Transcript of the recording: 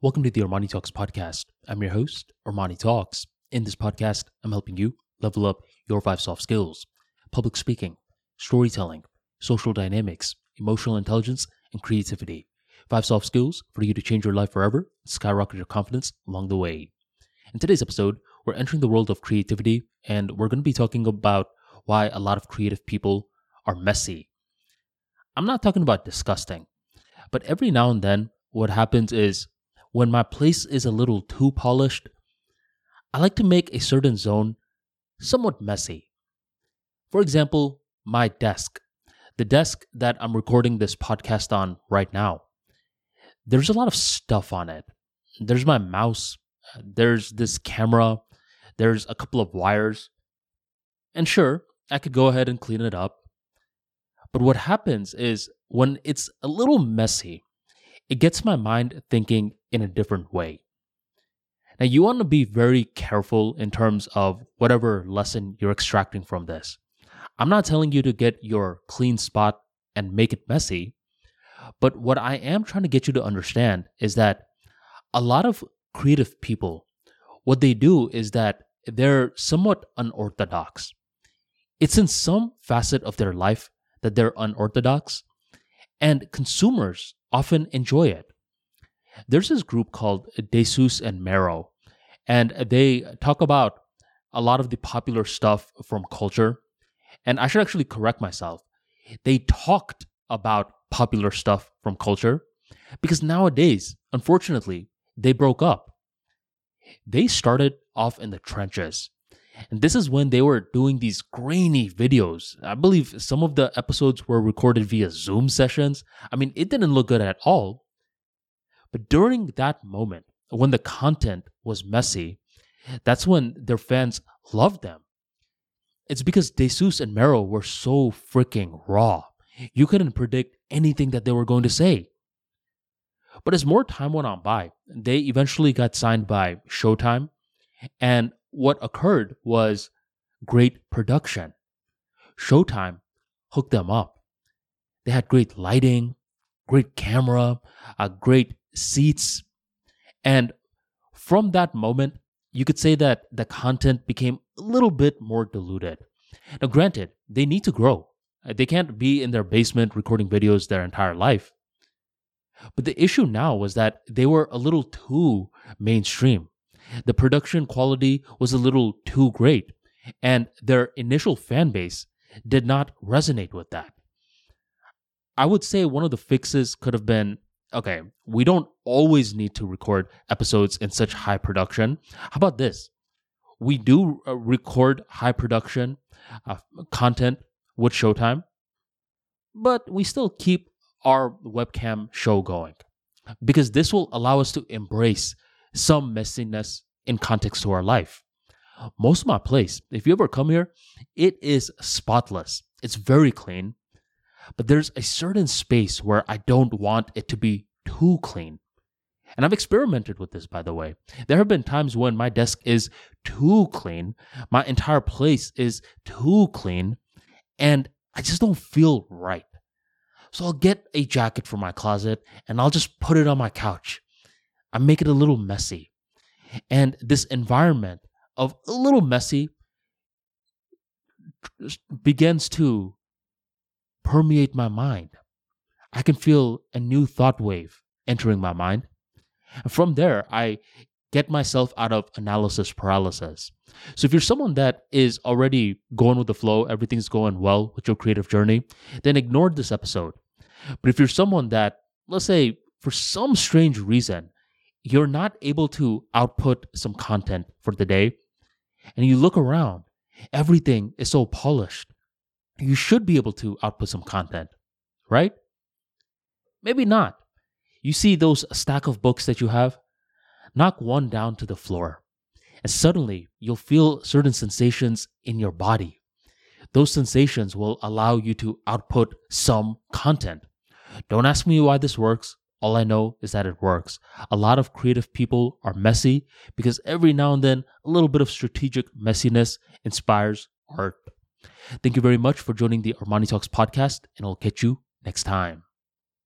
Welcome to the Armani Talks podcast. I'm your host, Armani Talks. In this podcast, I'm helping you level up your five soft skills public speaking, storytelling, social dynamics, emotional intelligence, and creativity. Five soft skills for you to change your life forever and skyrocket your confidence along the way. In today's episode, we're entering the world of creativity, and we're going to be talking about why a lot of creative people are messy. I'm not talking about disgusting, but every now and then, what happens is when my place is a little too polished, I like to make a certain zone somewhat messy. For example, my desk, the desk that I'm recording this podcast on right now. There's a lot of stuff on it. There's my mouse, there's this camera, there's a couple of wires. And sure, I could go ahead and clean it up. But what happens is when it's a little messy, it gets my mind thinking in a different way. Now, you want to be very careful in terms of whatever lesson you're extracting from this. I'm not telling you to get your clean spot and make it messy, but what I am trying to get you to understand is that a lot of creative people, what they do is that they're somewhat unorthodox. It's in some facet of their life that they're unorthodox, and consumers often enjoy it. There's this group called Desus and Mero, and they talk about a lot of the popular stuff from culture. And I should actually correct myself. They talked about popular stuff from culture because nowadays, unfortunately, they broke up. They started off in the trenches. And this is when they were doing these grainy videos. I believe some of the episodes were recorded via Zoom sessions. I mean, it didn't look good at all. But during that moment, when the content was messy, that's when their fans loved them. It's because Desus and Mero were so freaking raw. You couldn't predict anything that they were going to say. But as more time went on by, they eventually got signed by Showtime. And what occurred was great production. Showtime hooked them up. They had great lighting, great camera, a great seats. And from that moment, you could say that the content became a little bit more diluted. Now, granted, they need to grow. Uh, they can't be in their basement recording videos their entire life. But the issue now was that they were a little too mainstream. The production quality was a little too great, and their initial fan base did not resonate with that. I would say one of the fixes could have been okay, we don't always need to record episodes in such high production. How about this? We do uh, record high production uh, content with Showtime, but we still keep our webcam show going because this will allow us to embrace some messiness in context to our life. Most of my place, if you ever come here, it is spotless. It's very clean but there's a certain space where I don't want it to be too clean. And I've experimented with this, by the way. There have been times when my desk is too clean, my entire place is too clean, and I just don't feel right. So I'll get a jacket from my closet and I'll just put it on my couch. I make it a little messy. And this environment of a little messy begins to permeate my mind. I can feel a new thought wave entering my mind. And from there, I get myself out of analysis paralysis. So if you're someone that is already going with the flow, everything's going well with your creative journey, then ignore this episode. But if you're someone that, let's say, for some strange reason, you're not able to output some content for the day, and you look around, everything is so polished you should be able to output some content, right? Maybe not. You see those stack of books that you have? Knock one down to the floor, and suddenly you'll feel certain sensations in your body. Those sensations will allow you to output some content. Don't ask me why this works. All I know is that it works. A lot of creative people are messy because every now and then a little bit of strategic messiness inspires art. Thank you very much for joining the Armani Talks podcast, and I'll catch you next time.